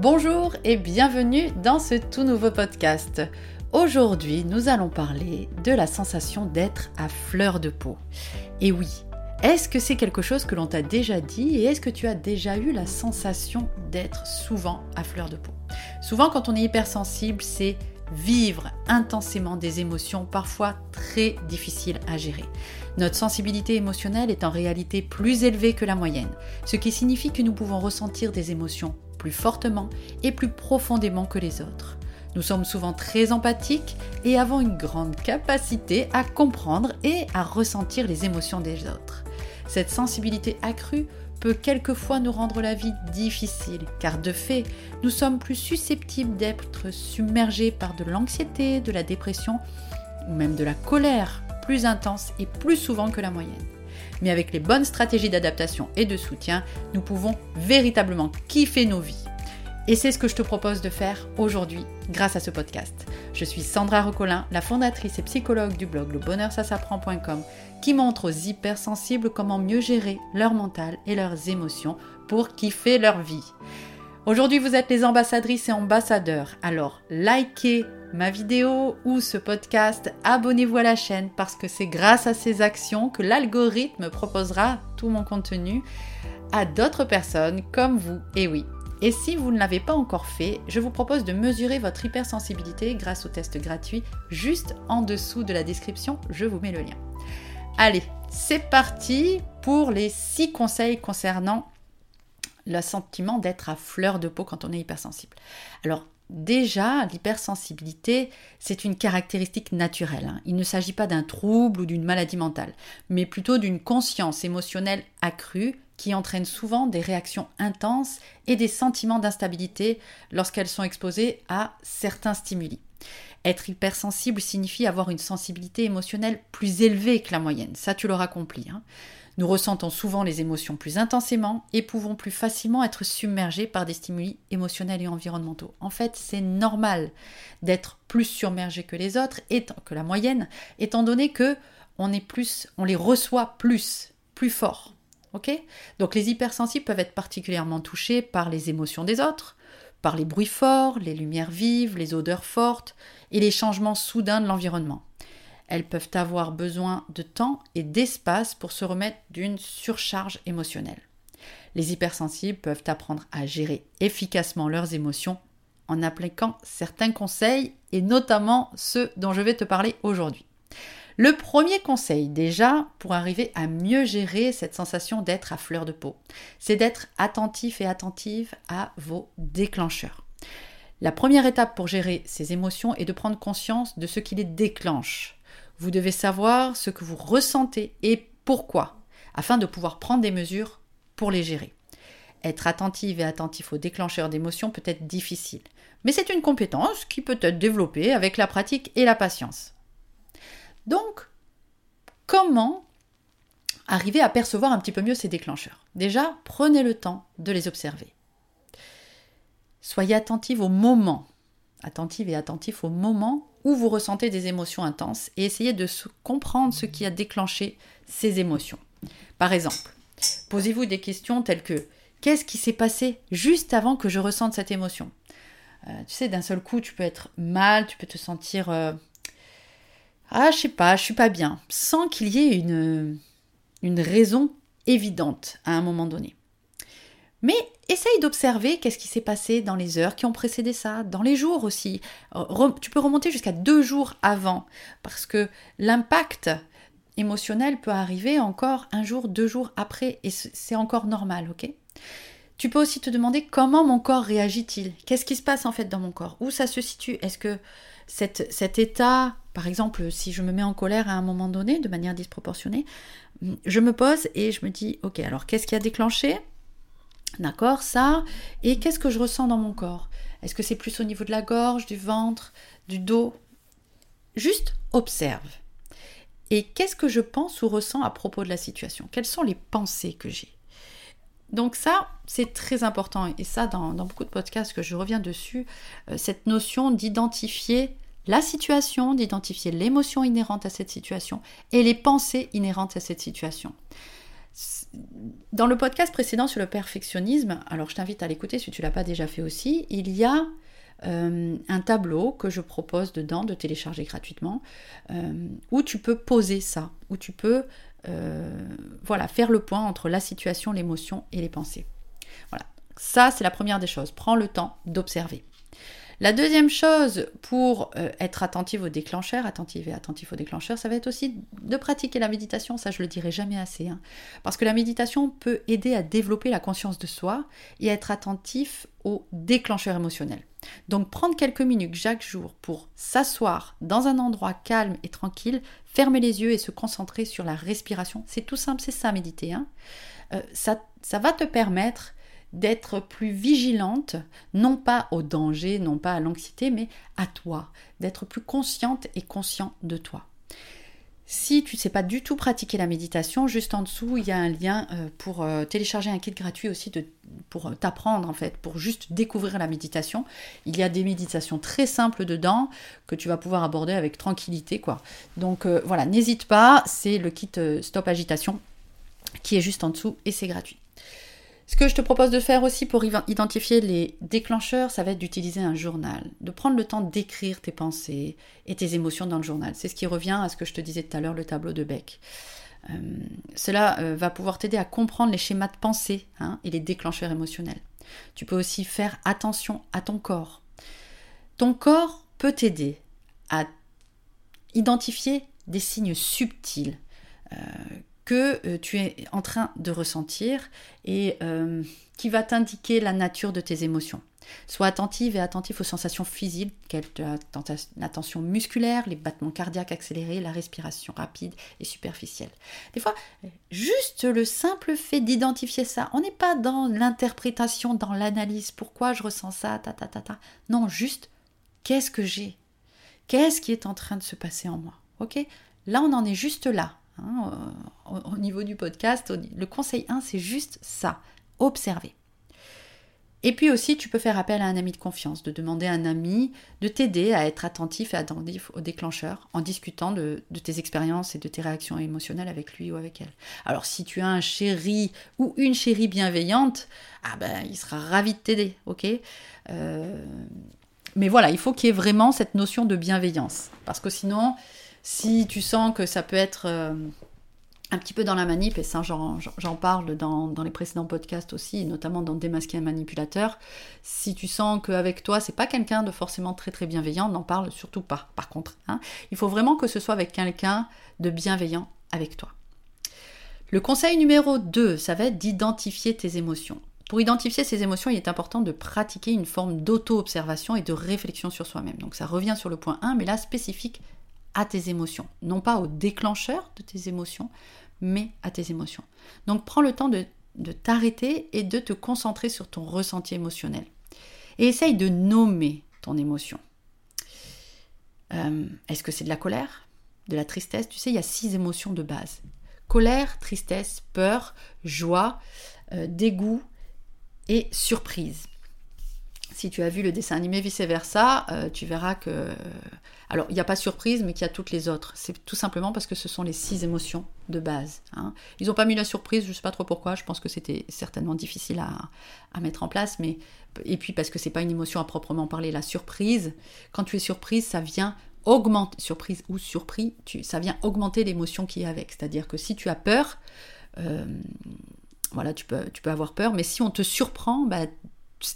Bonjour et bienvenue dans ce tout nouveau podcast. Aujourd'hui, nous allons parler de la sensation d'être à fleur de peau. Et oui, est-ce que c'est quelque chose que l'on t'a déjà dit et est-ce que tu as déjà eu la sensation d'être souvent à fleur de peau? Souvent quand on est hypersensible, c'est vivre intensément des émotions parfois très difficiles à gérer. Notre sensibilité émotionnelle est en réalité plus élevée que la moyenne, ce qui signifie que nous pouvons ressentir des émotions plus fortement et plus profondément que les autres. Nous sommes souvent très empathiques et avons une grande capacité à comprendre et à ressentir les émotions des autres. Cette sensibilité accrue peut quelquefois nous rendre la vie difficile, car de fait, nous sommes plus susceptibles d'être submergés par de l'anxiété, de la dépression ou même de la colère plus intense et plus souvent que la moyenne. Mais avec les bonnes stratégies d'adaptation et de soutien, nous pouvons véritablement kiffer nos vies. Et c'est ce que je te propose de faire aujourd'hui grâce à ce podcast. Je suis Sandra Recolin, la fondatrice et psychologue du blog lebonheursasapprend.com qui montre aux hypersensibles comment mieux gérer leur mental et leurs émotions pour kiffer leur vie. Aujourd'hui, vous êtes les ambassadrices et ambassadeurs. Alors, likez ma vidéo ou ce podcast, abonnez-vous à la chaîne parce que c'est grâce à ces actions que l'algorithme proposera tout mon contenu à d'autres personnes comme vous. Et oui. Et si vous ne l'avez pas encore fait, je vous propose de mesurer votre hypersensibilité grâce au test gratuit juste en dessous de la description, je vous mets le lien. Allez, c'est parti pour les 6 conseils concernant le sentiment d'être à fleur de peau quand on est hypersensible. Alors, Déjà, l'hypersensibilité, c'est une caractéristique naturelle. Hein. Il ne s'agit pas d'un trouble ou d'une maladie mentale, mais plutôt d'une conscience émotionnelle accrue qui entraîne souvent des réactions intenses et des sentiments d'instabilité lorsqu'elles sont exposées à certains stimuli. Être hypersensible signifie avoir une sensibilité émotionnelle plus élevée que la moyenne, ça tu l'auras compris. Hein. Nous ressentons souvent les émotions plus intensément et pouvons plus facilement être submergés par des stimuli émotionnels et environnementaux. En fait, c'est normal d'être plus submergé que les autres, que la moyenne, étant donné que on on les reçoit plus, plus fort. Ok? Donc les hypersensibles peuvent être particulièrement touchés par les émotions des autres, par les bruits forts, les lumières vives, les odeurs fortes et les changements soudains de l'environnement elles peuvent avoir besoin de temps et d'espace pour se remettre d'une surcharge émotionnelle. Les hypersensibles peuvent apprendre à gérer efficacement leurs émotions en appliquant certains conseils et notamment ceux dont je vais te parler aujourd'hui. Le premier conseil déjà pour arriver à mieux gérer cette sensation d'être à fleur de peau, c'est d'être attentif et attentive à vos déclencheurs. La première étape pour gérer ces émotions est de prendre conscience de ce qui les déclenche. Vous devez savoir ce que vous ressentez et pourquoi, afin de pouvoir prendre des mesures pour les gérer. Être attentive et attentif aux déclencheurs d'émotions peut être difficile, mais c'est une compétence qui peut être développée avec la pratique et la patience. Donc, comment arriver à percevoir un petit peu mieux ces déclencheurs? Déjà, prenez le temps de les observer. Soyez attentive au moment, attentive et attentif au moment où vous ressentez des émotions intenses et essayez de comprendre ce qui a déclenché ces émotions. Par exemple, posez-vous des questions telles que qu'est-ce qui s'est passé juste avant que je ressente cette émotion? Euh, Tu sais, d'un seul coup, tu peux être mal, tu peux te sentir euh, ah, je sais pas, je suis pas bien, sans qu'il y ait une, une raison évidente à un moment donné. Mais essaye d'observer qu'est-ce qui s'est passé dans les heures qui ont précédé ça, dans les jours aussi. tu peux remonter jusqu'à deux jours avant, parce que l'impact émotionnel peut arriver encore un jour, deux jours après, et c'est encore normal, ok? Tu peux aussi te demander comment mon corps réagit-il? Qu'est-ce qui se passe en fait dans mon corps? Où ça se situe? Est-ce que cet état, par exemple, si je me mets en colère à un moment donné de manière disproportionnée, je me pose et je me dis, ok, alors qu'est-ce qui a déclenché? D'accord, ça. Et qu'est-ce que je ressens dans mon corps? Est-ce que c'est plus au niveau de la gorge, du ventre, du dos? Juste observe. Et qu'est-ce que je pense ou ressens à propos de la situation? Quelles sont les pensées que j'ai? Donc ça, c'est très important. Et ça, dans, beaucoup de podcasts que je reviens dessus, euh, cette notion d'identifier la situation, d'identifier l'émotion inhérente à cette situation et les pensées inhérentes à cette situation. Dans le podcast précédent sur le perfectionnisme, alors je t'invite à l'écouter si tu l'as pas déjà fait aussi, il y a euh, un tableau que je propose dedans de télécharger gratuitement, euh, où tu peux poser ça, où tu peux euh, voilà, faire le point entre la situation, l'émotion et les pensées. Voilà, ça c'est la première des choses. Prends le temps d'observer. La deuxième chose pour euh, être attentive au déclencheur, attentive et attentif au déclencheur, ça va être aussi de pratiquer la méditation. Ça, je le dirai jamais assez. Hein. parce que la méditation peut aider à développer la conscience de soi et à être attentif au déclencheur émotionnel. Donc prendre quelques minutes chaque jour pour s'asseoir dans un endroit calme et tranquille, fermer les yeux et se concentrer sur la respiration. C'est tout simple, c'est ça méditer. Hein. Euh, ça va te permettre d'être plus vigilante, non pas au danger, non pas à l'anxiété, mais à toi, d'être plus consciente et conscient de toi. Si tu ne sais pas du tout pratiquer la méditation, juste en dessous, il y a un lien euh, pour euh, télécharger un kit gratuit aussi pour euh, t'apprendre en fait, pour juste découvrir la méditation. Il y a des méditations très simples dedans que tu vas pouvoir aborder avec tranquillité quoi. Donc voilà, n'hésite pas, c'est le kit Stop Agitation qui est juste en dessous et c'est gratuit. Ce que je te propose de faire aussi pour identifier les déclencheurs, ça va être d'utiliser un journal, de prendre le temps d'écrire tes pensées et tes émotions dans le journal. C'est ce qui revient à ce que je te disais tout à l'heure, le tableau de Beck. Euh, cela euh, va pouvoir t'aider à comprendre les schémas de pensée hein, et les déclencheurs émotionnels. Tu peux aussi faire attention à ton corps. Ton corps peut t'aider à identifier des signes subtils euh, que euh, tu es en train de ressentir et euh, qui va t'indiquer la nature de tes émotions. Sois attentive et attentif aux sensations physiques, la tension musculaire, les battements cardiaques accélérés, la respiration rapide et superficielle. Des fois, juste le simple fait d'identifier ça, on n'est pas dans l'interprétation, dans l'analyse, pourquoi je ressens ça, ta ta ta ta. Non, juste qu'est-ce que j'ai? Qu'est-ce qui est en train de se passer en moi? Ok? Là, on en est juste là. Hein, au, niveau du podcast, le conseil 1, c'est juste ça, observer. Et puis aussi, tu peux faire appel à un ami de confiance, de demander à un ami de t'aider à être attentif et attentif au déclencheur en discutant de, tes expériences et de tes réactions émotionnelles avec lui ou avec elle. Alors si tu as un chéri ou une chérie bienveillante, ah ben il sera ravi de t'aider, ok? Euh, Mais voilà, il faut qu'il y ait vraiment cette notion de bienveillance, parce que sinon, si tu sens que ça peut être euh, un petit peu dans la manip, et ça j'en parle dans, les précédents podcasts aussi, notamment dans Démasquer un manipulateur, si tu sens qu'avec toi c'est pas quelqu'un de forcément très très bienveillant, n'en parle surtout pas par contre. Hein. Il faut vraiment que ce soit avec quelqu'un de bienveillant avec toi. Le conseil numéro 2, ça va être d'identifier tes émotions. Pour identifier ces émotions, il est important de pratiquer une forme d'auto-observation et de réflexion sur soi-même. Donc ça revient sur le point 1, mais là spécifique à tes émotions, non pas au déclencheur de tes émotions, mais à tes émotions. Donc prends le temps de, t'arrêter et de te concentrer sur ton ressenti émotionnel. Et essaye de nommer ton émotion. Euh, est-ce que c'est de la colère De la tristesse? Tu sais, il y a six émotions de base. Colère, tristesse, peur, joie, euh, dégoût et surprise si tu as vu le dessin animé vice-versa, euh, tu verras que... Alors, il n'y a pas surprise, mais qu'il y a toutes les autres. C'est tout simplement parce que ce sont les six émotions de base. Hein. Ils n'ont pas mis la surprise, je ne sais pas trop pourquoi, je pense que c'était certainement difficile à, mettre en place, mais... Et puis parce que c'est pas une émotion à proprement parler, la surprise. Quand tu es surprise, ça vient augmenter... Surprise ou surpris, ça vient augmenter l'émotion qui est avec. C'est-à-dire que si tu as peur... Euh, voilà, tu peux, tu peux avoir peur, mais si on te surprend, bah,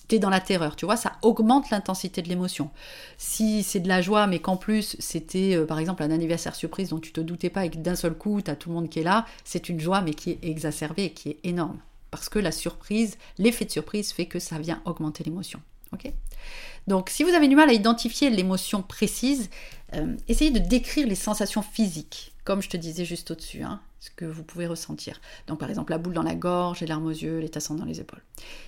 t'es dans la terreur, tu vois, ça augmente l'intensité de l'émotion. Si c'est de la joie, mais qu'en plus c'était euh, par exemple un anniversaire surprise dont tu te doutais pas et que d'un seul coup t'as tout le monde qui est là, c'est une joie mais qui est exacerbée qui est énorme. Parce que la surprise, l'effet de surprise fait que ça vient augmenter l'émotion. ok? Donc si vous avez du mal à identifier l'émotion précise, euh, essayez de décrire les sensations physiques, comme je te disais juste au-dessus. Hein ce que vous pouvez ressentir. Donc par exemple la boule dans la gorge, les larmes aux yeux, les tassants dans les épaules.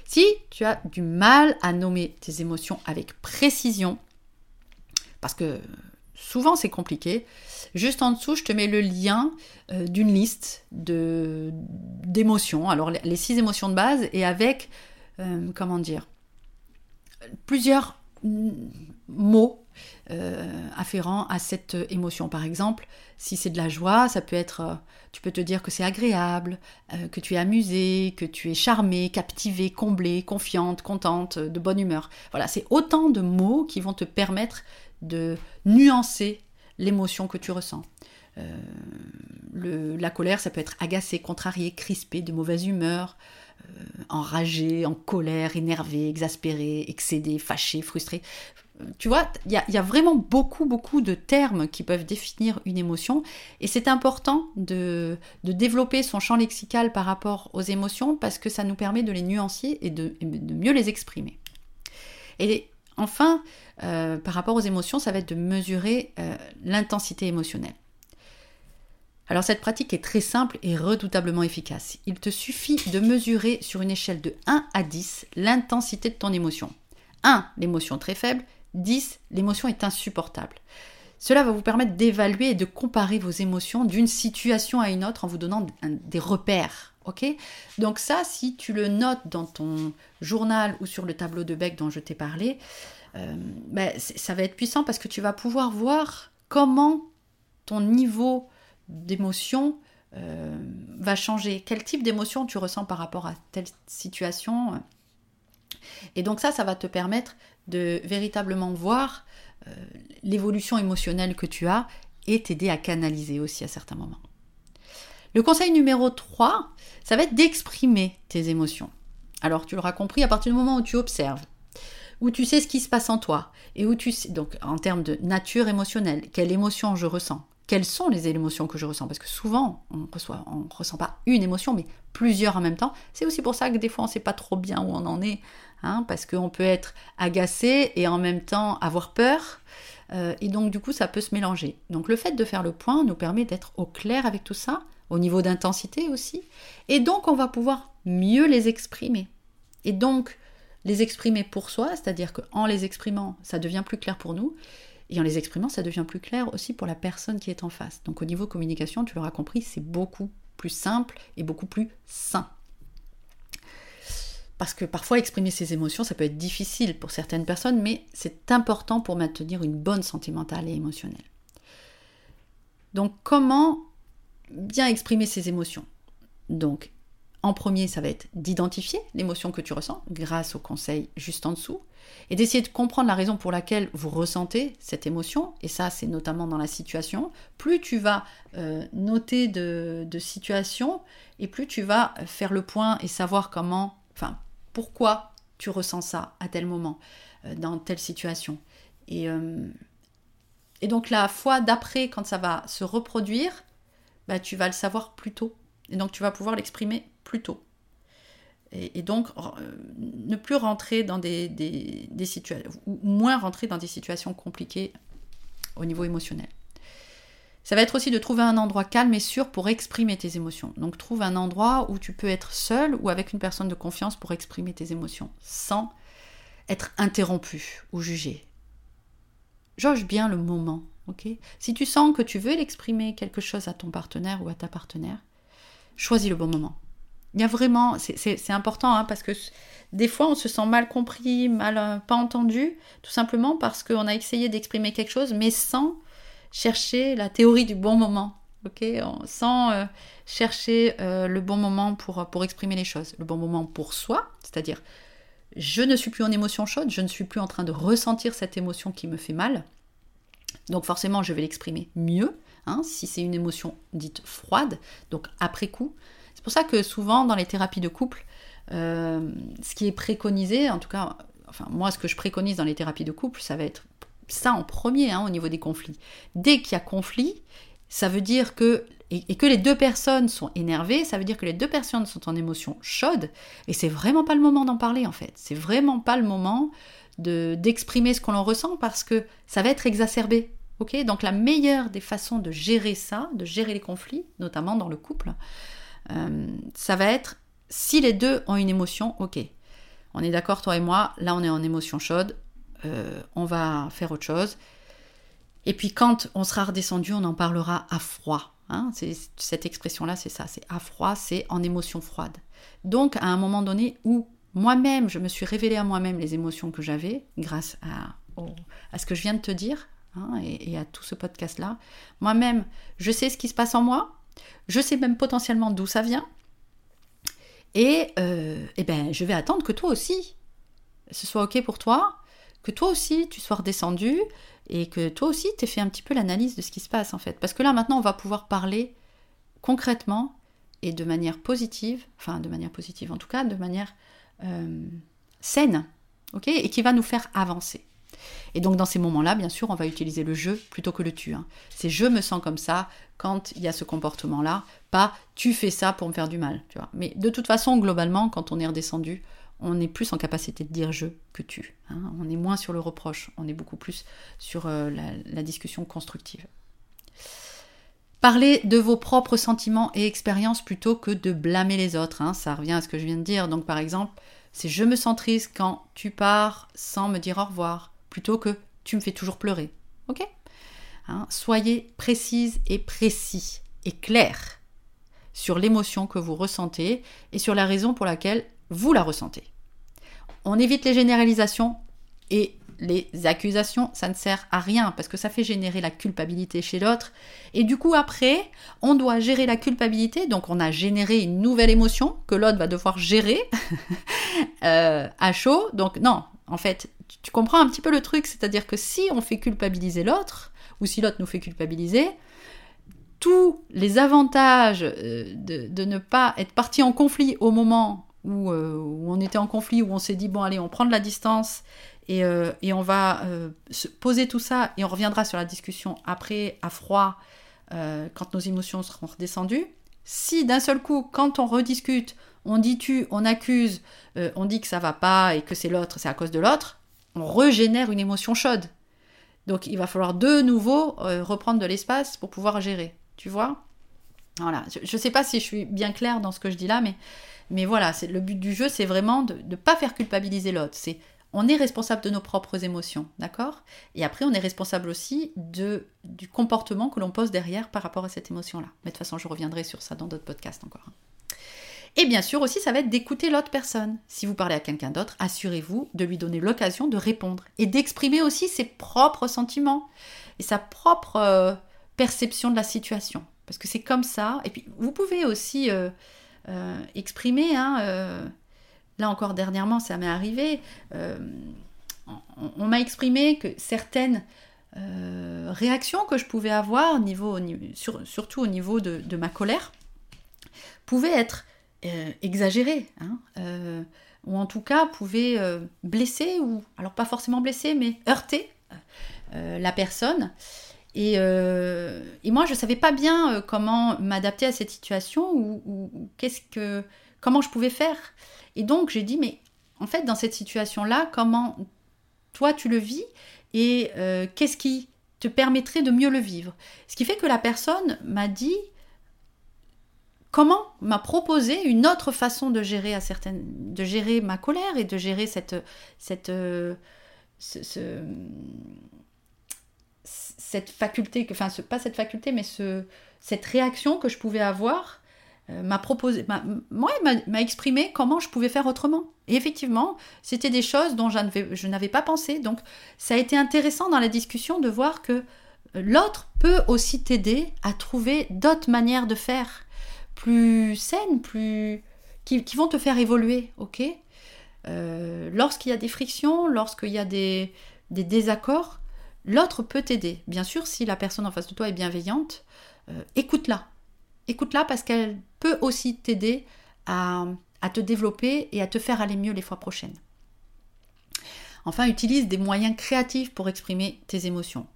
Si tu as du mal à nommer tes émotions avec précision, parce que souvent c'est compliqué, juste en dessous je te mets le lien euh, d'une liste d'émotions, alors les six émotions de base, et avec, euh, comment dire, plusieurs mots euh, afférents à cette émotion. Par exemple, si c'est de la joie, ça peut être, euh, tu peux te dire que c'est agréable, euh, que tu es amusé, que tu es charmé, captivé, comblé, confiante, contente, de bonne humeur. Voilà, c'est autant de mots qui vont te permettre de nuancer l'émotion que tu ressens. la colère, ça peut être agacé, contrarié, crispé, de mauvaise humeur, enragé, en colère, énervé, exaspéré, excédé, fâché, frustré tu vois, il y, a vraiment beaucoup, beaucoup de termes qui peuvent définir une émotion. Et c'est important de, développer son champ lexical par rapport aux émotions parce que ça nous permet de les nuancer et de, mieux les exprimer. Et enfin, euh, par rapport aux émotions, ça va être de mesurer euh, l'intensité émotionnelle. Alors cette pratique est très simple et redoutablement efficace. Il te suffit de mesurer sur une échelle de 1 à 10 l'intensité de ton émotion. 1, l'émotion très faible, 10. L'émotion est insupportable. Cela va vous permettre d'évaluer et de comparer vos émotions d'une situation à une autre en vous donnant des repères. Donc ça, si tu le notes dans ton journal ou sur le tableau de bec dont je t'ai parlé, euh, ben, ça va être puissant parce que tu vas pouvoir voir comment ton niveau d'émotion euh, va changer. Quel type d'émotion tu ressens par rapport à telle situation? Et donc ça, ça va te permettre de véritablement voir euh, l'évolution émotionnelle que tu as et t'aider à canaliser aussi à certains moments. Le conseil numéro 3, ça va être d'exprimer tes émotions. Alors tu l'auras compris, à partir du moment où tu observes, où tu sais ce qui se passe en toi, et où tu sais, donc en termes de nature émotionnelle, quelle émotion je ressens, quelles sont les émotions que je ressens Parce que souvent, on ne ressent pas une émotion, mais plusieurs en même temps. C'est aussi pour ça que des fois, on ne sait pas trop bien où on en est, hein, parce qu'on peut être agacé et en même temps avoir peur. Euh, et donc, du coup, ça peut se mélanger. Donc, le fait de faire le point nous permet d'être au clair avec tout ça, au niveau d'intensité aussi. Et donc, on va pouvoir mieux les exprimer. Et donc, les exprimer pour soi, c'est-à-dire qu'en les exprimant, ça devient plus clair pour nous. Et en les exprimant, ça devient plus clair aussi pour la personne qui est en face. Donc au niveau communication, tu l'auras compris, c'est beaucoup plus simple et beaucoup plus sain. Parce que parfois exprimer ses émotions, ça peut être difficile pour certaines personnes, mais c'est important pour maintenir une bonne sentimentale et émotionnelle. Donc comment bien exprimer ses émotions? Donc en premier, ça va être d'identifier l'émotion que tu ressens grâce au conseil juste en dessous et d'essayer de comprendre la raison pour laquelle vous ressentez cette émotion. Et ça, c'est notamment dans la situation. Plus tu vas euh, noter de, de situations et plus tu vas faire le point et savoir comment, pourquoi tu ressens ça à tel moment, euh, dans telle situation. Et, euh, donc la fois d'après, quand ça va se reproduire, bah, tu vas le savoir plus tôt. Et donc tu vas pouvoir l'exprimer plus tôt. Et, donc euh, ne plus rentrer dans des, situations, ou moins rentrer dans des situations compliquées au niveau émotionnel. Ça va être aussi de trouver un endroit calme et sûr pour exprimer tes émotions. Donc trouve un endroit où tu peux être seul ou avec une personne de confiance pour exprimer tes émotions sans être interrompu ou jugé. Jauge bien le moment, ok? Si tu sens que tu veux l'exprimer quelque chose à ton partenaire ou à ta partenaire, choisis le bon moment. Il y a vraiment, c'est important hein, parce que des fois on se sent mal compris, mal euh, pas entendu, tout simplement parce qu'on a essayé d'exprimer quelque chose mais sans chercher la théorie du bon moment, ok? Sans euh, chercher euh, le bon moment pour, exprimer les choses, le bon moment pour soi, c'est-à-dire je ne suis plus en émotion chaude, je ne suis plus en train de ressentir cette émotion qui me fait mal, donc forcément je vais l'exprimer mieux, hein, si c'est une émotion dite froide, donc après coup, pour ça que souvent dans les thérapies de couple, euh, ce qui est préconisé, en tout cas, enfin moi ce que je préconise dans les thérapies de couple, ça va être ça en premier hein, au niveau des conflits. Dès qu'il y a conflit, ça veut dire que et, que les deux personnes sont énervées, ça veut dire que les deux personnes sont en émotion chaude, et c'est vraiment pas le moment d'en parler en fait. C'est vraiment pas le moment de d'exprimer ce qu'on en ressent parce que ça va être exacerbé. Ok, donc la meilleure des façons de gérer ça, de gérer les conflits, notamment dans le couple, euh, ça va être si les deux ont une émotion, ok. On est d'accord, toi et moi, là on est en émotion chaude, euh, on va faire autre chose. Et puis quand on sera redescendu, on en parlera à froid. Hein. cette expression-là, c'est ça, c'est à froid, c'est en émotion froide. Donc à un moment donné où moi-même, je me suis révélé à moi-même les émotions que j'avais grâce à à ce que je viens de te dire hein, et, à tout ce podcast-là. Moi-même, je sais ce qui se passe en moi, je sais même potentiellement d'où ça vient, et, euh, eh ben, je vais attendre que toi aussi, ce soit OK pour toi, que toi aussi tu sois redescendu et que toi aussi tu aies fait un petit peu l'analyse de ce qui se passe en fait. Parce que là maintenant on va pouvoir parler concrètement et de manière positive, enfin de manière positive en tout cas, de manière euh, saine, ok, et qui va nous faire avancer. Et donc dans ces moments-là, bien sûr, on va utiliser le je plutôt que le tu. Hein. C'est je me sens comme ça quand il y a ce comportement-là, pas tu fais ça pour me faire du mal. Tu vois. Mais de toute façon, globalement, quand on est redescendu, on est plus en capacité de dire je que tu. Hein. On est moins sur le reproche, on est beaucoup plus sur euh, la, discussion constructive. Parlez de vos propres sentiments et expériences plutôt que de blâmer les autres. Hein. Ça revient à ce que je viens de dire. Donc par exemple, c'est je me sens triste quand tu pars sans me dire au revoir, plutôt que tu me fais toujours pleurer. Ok? Hein. Soyez précise et précis et clair sur l'émotion que vous ressentez et sur la raison pour laquelle vous la ressentez. On évite les généralisations et les accusations, ça ne sert à rien parce que ça fait générer la culpabilité chez l'autre. Et du coup, après, on doit gérer la culpabilité. Donc, on a généré une nouvelle émotion que l'autre va devoir gérer euh, à chaud. Donc, non, en fait, tu comprends un petit peu le truc. C'est-à-dire que si on fait culpabiliser l'autre, ou si l'autre nous fait culpabiliser, tous les avantages euh, de, de ne pas être parti en conflit au moment euh, où, on était en conflit, où on s'est dit, bon, allez, on prend de la distance et, euh, on va euh, se poser tout ça et on reviendra sur la discussion après, à froid, quand nos émotions seront redescendues. Si d'un seul coup, quand on rediscute, on dit tu, on accuse, on dit que ça va pas et que c'est l'autre, c'est à cause de l'autre, on régénère une émotion chaude. Donc il va falloir de nouveau reprendre de l'espace pour pouvoir gérer. Tu vois? Voilà. Je ne sais pas si je suis bien claire dans ce que je dis là, mais mais voilà, c'est le but du jeu, c'est vraiment de ne pas faire culpabiliser l'autre. C'est on est responsable de nos propres émotions, d'accord? Et après, on est responsable aussi de, du comportement que l'on pose derrière par rapport à cette émotion-là. Mais de toute façon, je reviendrai sur ça dans d'autres podcasts encore. Et bien sûr aussi, ça va être d'écouter l'autre personne. Si vous parlez à quelqu'un d'autre, assurez-vous de lui donner l'occasion de répondre et d'exprimer aussi ses propres sentiments et sa propre euh, perception de la situation. Parce que c'est comme ça. Et puis, vous pouvez aussi... Euh, euh, exprimer. Hein, euh, là encore dernièrement, ça m'est arrivé. On, m'a exprimé que certaines réactions que je pouvais avoir, niveau, surtout au niveau de, ma colère, pouvaient être exagérées. Hein, ou en tout cas pouvaient blesser, ou alors pas forcément blesser, mais heurter la personne. Euh, et, moi, je ne savais pas bien euh, comment m'adapter à cette situation ou, qu'est-ce que, comment je pouvais faire. Et donc, j'ai dit, mais en fait, dans cette situation-là, comment toi tu le vis et euh, qu'est-ce qui te permettrait de mieux le vivre? Ce qui fait que la personne m'a dit comment m'a proposé une autre façon de gérer à certaines, de gérer ma colère et de gérer cette, cette ce, cette faculté, enfin pas cette faculté, mais ce, cette réaction que je pouvais avoir euh, m'a proposé, moi, m'a exprimé comment je pouvais faire autrement. Et effectivement, c'était des choses dont je n'avais pas pensé. Donc, ça a été intéressant dans la discussion de voir que l'autre peut aussi t'aider à trouver d'autres manières de faire, plus saines, plus qui, vont te faire évoluer, ok? Euh, Lorsqu'il y a des frictions, lorsqu'il y a des, des désaccords, L'autre peut t'aider. Bien sûr, si la personne en face de toi est bienveillante, euh, écoute-la. Écoute-la parce qu'elle peut aussi t'aider à, te développer et à te faire aller mieux les fois prochaines. Enfin, utilise des moyens créatifs pour exprimer tes émotions.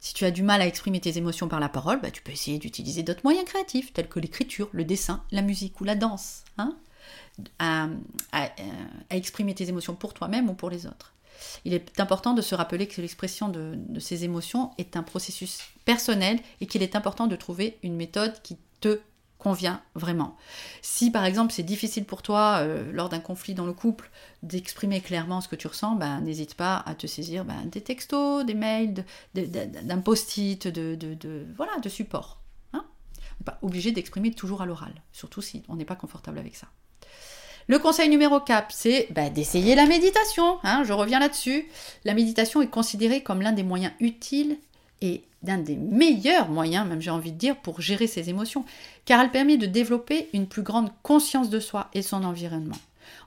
Si tu as du mal à exprimer tes émotions par la parole, bah, tu peux essayer d'utiliser d'autres moyens créatifs, tels que l'écriture, le dessin, la musique ou la danse, hein, à, exprimer tes émotions pour toi-même ou pour les autres. Il est important de se rappeler que l'expression de, ces émotions est un processus personnel et qu'il est important de trouver une méthode qui te convient vraiment. Si par exemple c'est difficile pour toi euh, lors d'un conflit dans le couple d'exprimer clairement ce que tu ressens, ben, n'hésite pas à te saisir ben, des textos, des mails, d'un post-it, de, voilà, de support. Hein on n'est pas obligé d'exprimer toujours à l'oral, surtout si on n'est pas confortable avec ça. Le conseil numéro 4, c'est bah, d'essayer la méditation. Hein, je reviens là-dessus. La méditation est considérée comme l'un des moyens utiles et d'un des meilleurs moyens, même j'ai envie de dire, pour gérer ses émotions, car elle permet de développer une plus grande conscience de soi et son environnement.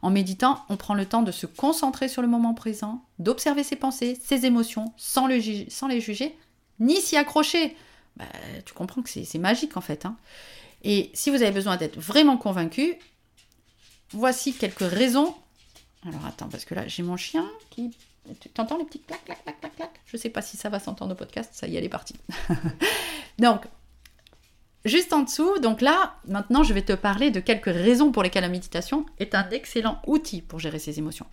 En méditant, on prend le temps de se concentrer sur le moment présent, d'observer ses pensées, ses émotions, sans, les juger, ni s'y accrocher. Bah, tu comprends que c'est magique en fait. Hein. Et si vous avez besoin d'être vraiment convaincu, voici quelques raisons. Alors attends, parce que là j'ai mon chien qui tu entends les petits clac, clac, clac, clac, clac Je sais pas si ça va s'entendre au podcast, ça y est, elle est partie. donc, juste en dessous, donc là, maintenant, je vais te parler de quelques raisons pour lesquelles la méditation est un excellent outil pour gérer ses émotions.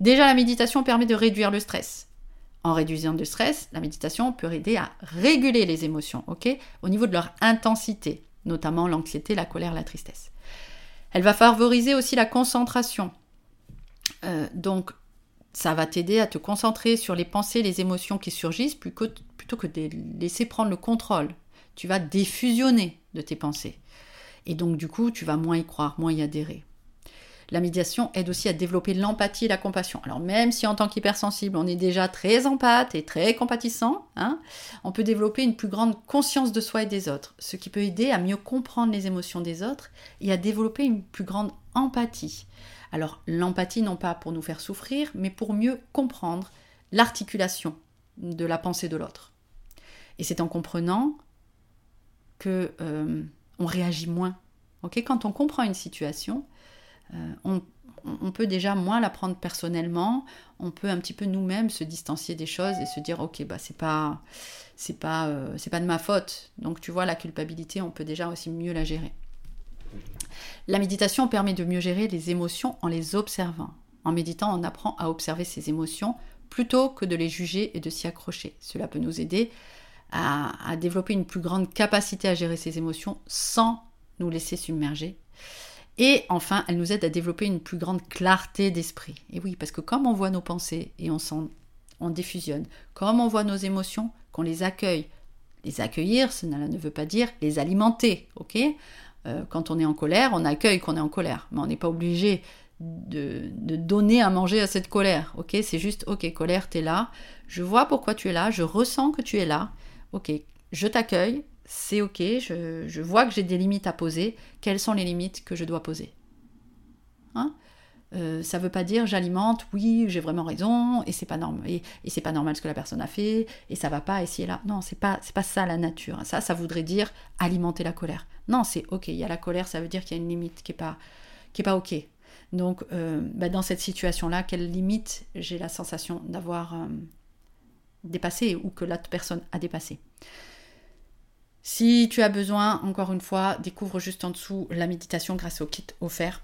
Déjà, la méditation permet de réduire le stress. En réduisant le stress, la méditation peut aider à réguler les émotions, ok? Au niveau de leur intensité, notamment l'anxiété, la colère, la tristesse. Elle va favoriser aussi la concentration. Euh, donc, ça va t'aider à te concentrer sur les pensées, les émotions qui surgissent plutôt que de laisser prendre le contrôle. Tu vas défusionner de tes pensées. Et donc du coup, tu vas moins y croire, moins y adhérer. La médiation aide aussi à développer l'empathie et la compassion. Alors même si en tant qu'hypersensible, on est déjà très empathe et très compatissant, hein, on peut développer une plus grande conscience de soi et des autres, ce qui peut aider à mieux comprendre les émotions des autres et à développer une plus grande empathie. Alors l'empathie non pas pour nous faire souffrir, mais pour mieux comprendre l'articulation de la pensée de l'autre. Et c'est en comprenant que euh, on réagit moins. Quand on comprend une situation, euh, on, peut déjà moins la prendre personnellement. On peut un petit peu nous-mêmes se distancier des choses et se dire ok bah c'est pas c'est pas euh, c'est pas de ma faute. Donc tu vois la culpabilité, on peut déjà aussi mieux la gérer. La méditation permet de mieux gérer les émotions en les observant. En méditant, on apprend à observer ses émotions plutôt que de les juger et de s'y accrocher. Cela peut nous aider à, développer une plus grande capacité à gérer ses émotions sans nous laisser submerger. Et enfin, elle nous aide à développer une plus grande clarté d'esprit. Et oui, parce que comme on voit nos pensées et on, on diffusionne, comme on voit nos émotions, qu'on les accueille, les accueillir, cela ne veut pas dire les alimenter, ok? Euh, quand on est en colère, on accueille qu'on est en colère, mais on n'est pas obligé de, donner à manger à cette colère. Ok, c'est juste ok, colère, tu es là. Je vois pourquoi tu es là. Je ressens que tu es là. Ok, je t'accueille. C'est ok. Je, vois que j'ai des limites à poser. Quelles sont les limites que je dois poser hein? Euh, ça veut pas dire j'alimente, oui, j'ai vraiment raison, et c'est pas normal, et, pas normal ce que la personne a fait, et ça va pas, et là. Non, c'est pas, c'est pas ça la nature. Ça, ça voudrait dire alimenter la colère. Non, c'est ok, il y a la colère, ça veut dire qu'il y a une limite qui est pas, qui pas ok. Donc, euh, bah, dans cette situation-là, quelle limite j'ai la sensation d'avoir euh, dépassé ou que l'autre personne a dépassé? Si tu as besoin, encore une fois, découvre juste en dessous la méditation grâce au kit offert.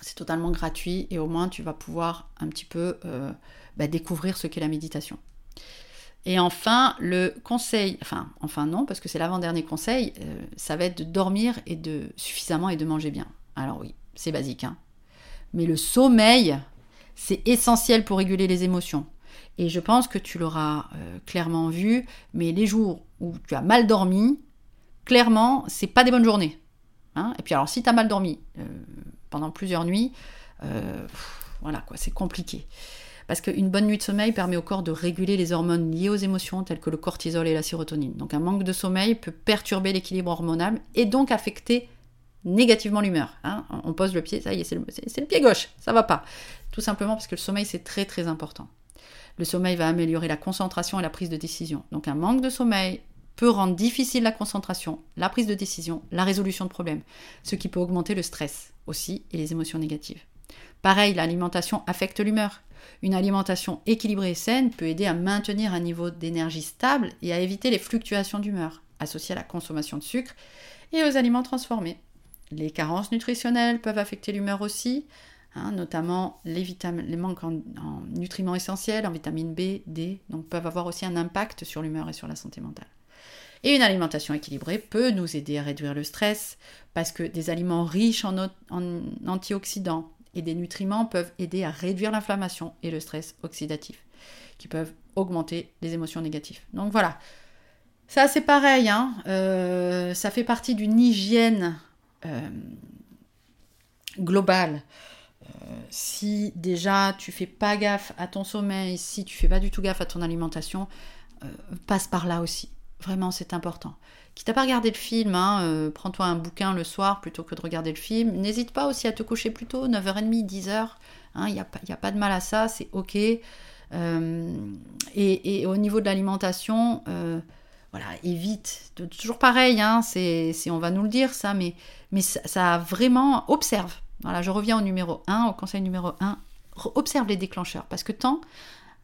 C'est totalement gratuit et au moins tu vas pouvoir un petit peu euh, bah, découvrir ce qu'est la méditation. Et enfin, le conseil, enfin, enfin non, parce que c'est l'avant-dernier conseil, euh, ça va être de dormir et de suffisamment et de manger bien. Alors oui, c'est basique, hein. Mais le sommeil, c'est essentiel pour réguler les émotions. Et je pense que tu l'auras euh, clairement vu, mais les jours où tu as mal dormi, clairement, c'est pas des bonnes journées. Hein. et puis alors, si tu as mal dormi euh, pendant plusieurs nuits, voilà quoi, c'est compliqué. Parce qu'une bonne nuit de sommeil permet au corps de réguler les hormones liées aux émotions telles que le cortisol et la sérotonine. Donc un manque de sommeil peut perturber l'équilibre hormonal et donc affecter négativement l'humeur. Hein. On pose le pied, ça y est, c'est le, pied gauche, ça va pas. Tout simplement parce que le sommeil c'est très très important. Le sommeil va améliorer la concentration et la prise de décision. Donc un manque de sommeil peut rendre difficile la concentration, la prise de décision, la résolution de problèmes, ce qui peut augmenter le stress aussi et les émotions négatives. Pareil, l'alimentation affecte l'humeur. Une alimentation équilibrée et saine peut aider à maintenir un niveau d'énergie stable et à éviter les fluctuations d'humeur associées à la consommation de sucre et aux aliments transformés. Les carences nutritionnelles peuvent affecter l'humeur aussi, hein, notamment les, les manques en, en, nutriments essentiels, en vitamine B, D, donc peuvent avoir aussi un impact sur l'humeur et sur la santé mentale. Et une alimentation équilibrée peut nous aider à réduire le stress parce que des aliments riches en, en antioxydants, et des nutriments peuvent aider à réduire l'inflammation et le stress oxydatif, qui peuvent augmenter les émotions négatives. Donc voilà, ça c'est pareil, hein. euh, ça fait partie d'une hygiène euh, globale si déjà tu fais pas gaffe à ton sommeil, si tu fais pas du tout gaffe à ton alimentation, passe par là aussi. Vraiment, c'est important. Qui t'a pas regardé le film, hein, prends-toi un bouquin le soir plutôt que de regarder le film. N'hésite pas aussi à te coucher plus tôt, 9h30, 10h. Il n'y a, a, pas de mal à ça, c'est ok. Euh, et, au niveau de l'alimentation, euh, voilà, évite. toujours pareil, hein, c'est, on va nous le dire ça, mais, mais ça, vraiment. Observe. Voilà, je reviens au numéro 1, au conseil numéro 1. Observe les déclencheurs. Parce que tant,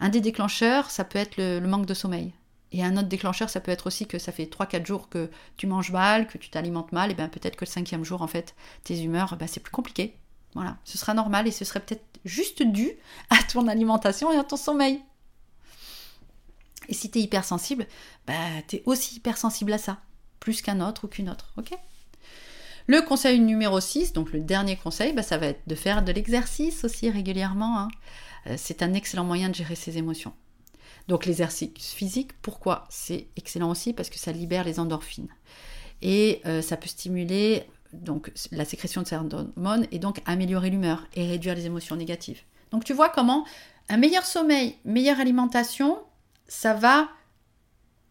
un des déclencheurs, ça peut être le, manque de sommeil. Et un autre déclencheur, ça peut être aussi que ça fait 3-4 jours que tu manges mal, que tu t'alimentes mal, et bien peut-être que le cinquième jour, en fait, tes humeurs, ben, c'est plus compliqué. Voilà, ce sera normal et ce serait peut-être juste dû à ton alimentation et à ton sommeil. Et si tu es hypersensible, bah, tu es aussi hypersensible à ça, plus qu'un autre ou qu'une autre. ok? Le conseil numéro 6, donc le dernier conseil, bah, ça va être de faire de l'exercice aussi régulièrement. Hein. Euh, c'est un excellent moyen de gérer ses émotions. Donc l'exercice physique, pourquoi? C'est excellent aussi parce que ça libère les endorphines. Et euh, ça peut stimuler donc la sécrétion de certaines hormones et donc améliorer l'humeur et réduire les émotions négatives. Donc tu vois comment un meilleur sommeil, meilleure alimentation, ça va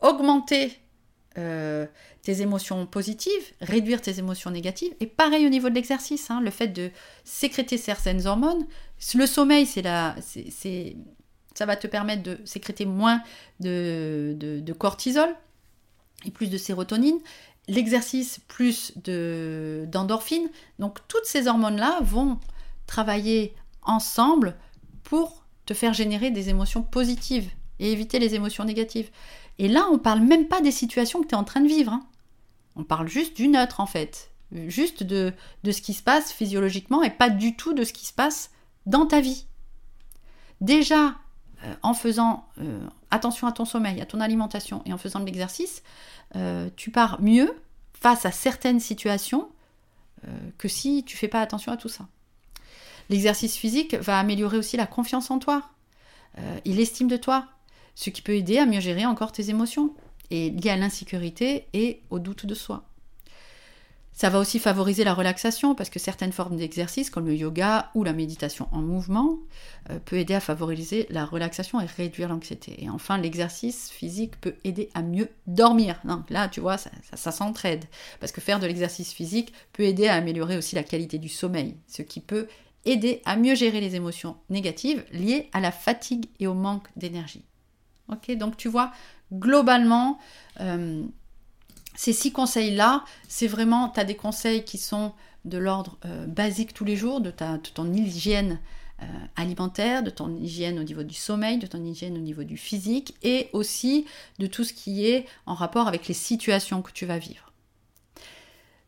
augmenter euh, tes émotions positives, réduire tes émotions négatives. Et pareil au niveau de l'exercice, hein, le fait de sécréter certaines hormones. Le sommeil, ça va te permettre de sécréter moins de, de cortisol et plus de sérotonine l'exercice plus d'endorphine. Donc toutes ces hormones-là vont travailler ensemble pour te faire générer des émotions positives et éviter les émotions négatives. Et là, on ne parle même pas des situations que tu es en train de vivre. Hein. On parle juste du neutre en fait. Juste de, de ce qui se passe physiologiquement et pas du tout de ce qui se passe dans ta vie. Déjà, euh, en faisant euh, attention à ton sommeil, à ton alimentation et en faisant de l'exercice, euh, tu pars mieux face à certaines situations que si tu fais pas attention à tout ça. L'exercice physique va améliorer aussi la confiance en toi et l'estime de toi, ce qui peut aider à mieux gérer encore tes émotions et lié à l'insécurité et au doute de soi. Ça va aussi favoriser la relaxation parce que certaines formes d'exercice comme le yoga ou la méditation en mouvement euh, peut aider à favoriser la relaxation et réduire l'anxiété. Et enfin, l'exercice physique peut aider à mieux dormir. là, tu vois, ça, ça s'entraide parce que faire de l'exercice physique peut aider à améliorer aussi la qualité du sommeil, ce qui peut aider à mieux gérer les émotions négatives liées à la fatigue et au manque d'énergie. Ok, donc tu vois, globalement, euh, ces six conseils-là, c'est vraiment, tu as des conseils qui sont de l'ordre euh, basique tous les jours, de, ta, ton hygiène euh, alimentaire, de ton hygiène au niveau du sommeil, de ton hygiène au niveau du physique, et aussi de tout ce qui est en rapport avec les situations que tu vas vivre.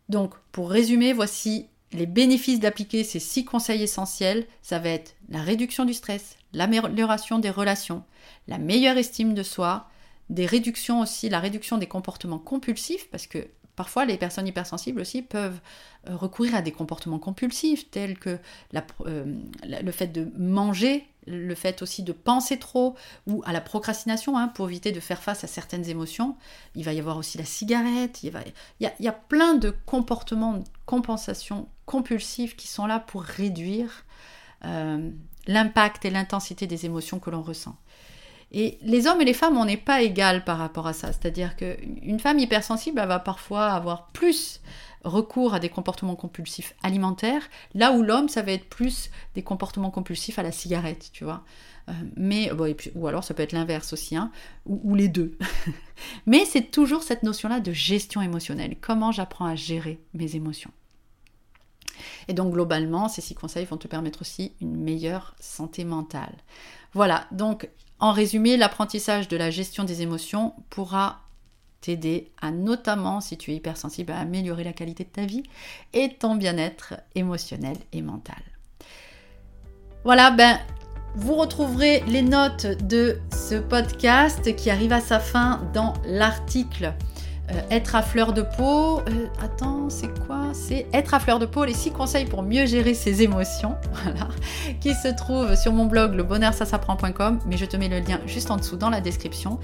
Donc, pour résumer, voici les bénéfices d'appliquer ces six conseils essentiels. Ça va être la réduction du stress, l'amélioration des relations, la meilleure estime de soi, des réductions aussi, la réduction des comportements compulsifs, parce que parfois les personnes hypersensibles aussi peuvent euh, recourir à des comportements compulsifs tels que euh, le fait de manger, le fait aussi de penser trop ou à la procrastination hein, pour éviter de faire face à certaines émotions. Il va y avoir aussi la cigarette, il, va, y, a, plein de comportements de compensation compulsifs qui sont là pour réduire euh, l'impact et l'intensité des émotions que l'on ressent. Et les hommes et les femmes, on n'est pas égal par rapport à ça. C'est-à-dire qu'une femme hypersensible, elle va parfois avoir plus recours à des comportements compulsifs alimentaires, là où l'homme, ça va être plus des comportements compulsifs à la cigarette, tu vois. Euh, mais ou alors ça peut être l'inverse aussi, hein, ou, les deux. mais c'est toujours cette notion-là de gestion émotionnelle. Comment j'apprends à gérer mes émotions et donc globalement, ces six conseils vont te permettre aussi une meilleure santé mentale. Voilà, donc en résumé, l'apprentissage de la gestion des émotions pourra t'aider à notamment, si tu es hypersensible, à améliorer la qualité de ta vie et ton bien-être émotionnel et mental. Voilà, ben vous retrouverez les notes de ce podcast qui arrive à sa fin dans l'article euh, être à fleur de peau. Euh, attends, c'est quoi? C'est être à fleur de peau, les 6 conseils pour mieux gérer ses émotions. Qui se trouve sur mon blog lebonheursasapprend.com. Mais je te mets le lien juste en dessous dans la description.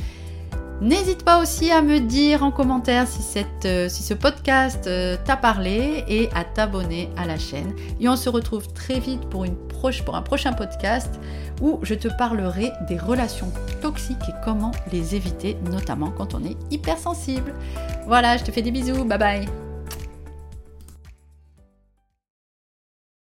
N'hésite pas aussi à me dire en commentaire si, cette, si ce podcast t'a parlé et à t'abonner à la chaîne. Et on se retrouve très vite pour un prochain podcast où je te parlerai des relations toxiques et comment les éviter, notamment quand on est hypersensible. Voilà, je te fais des bisous, bye bye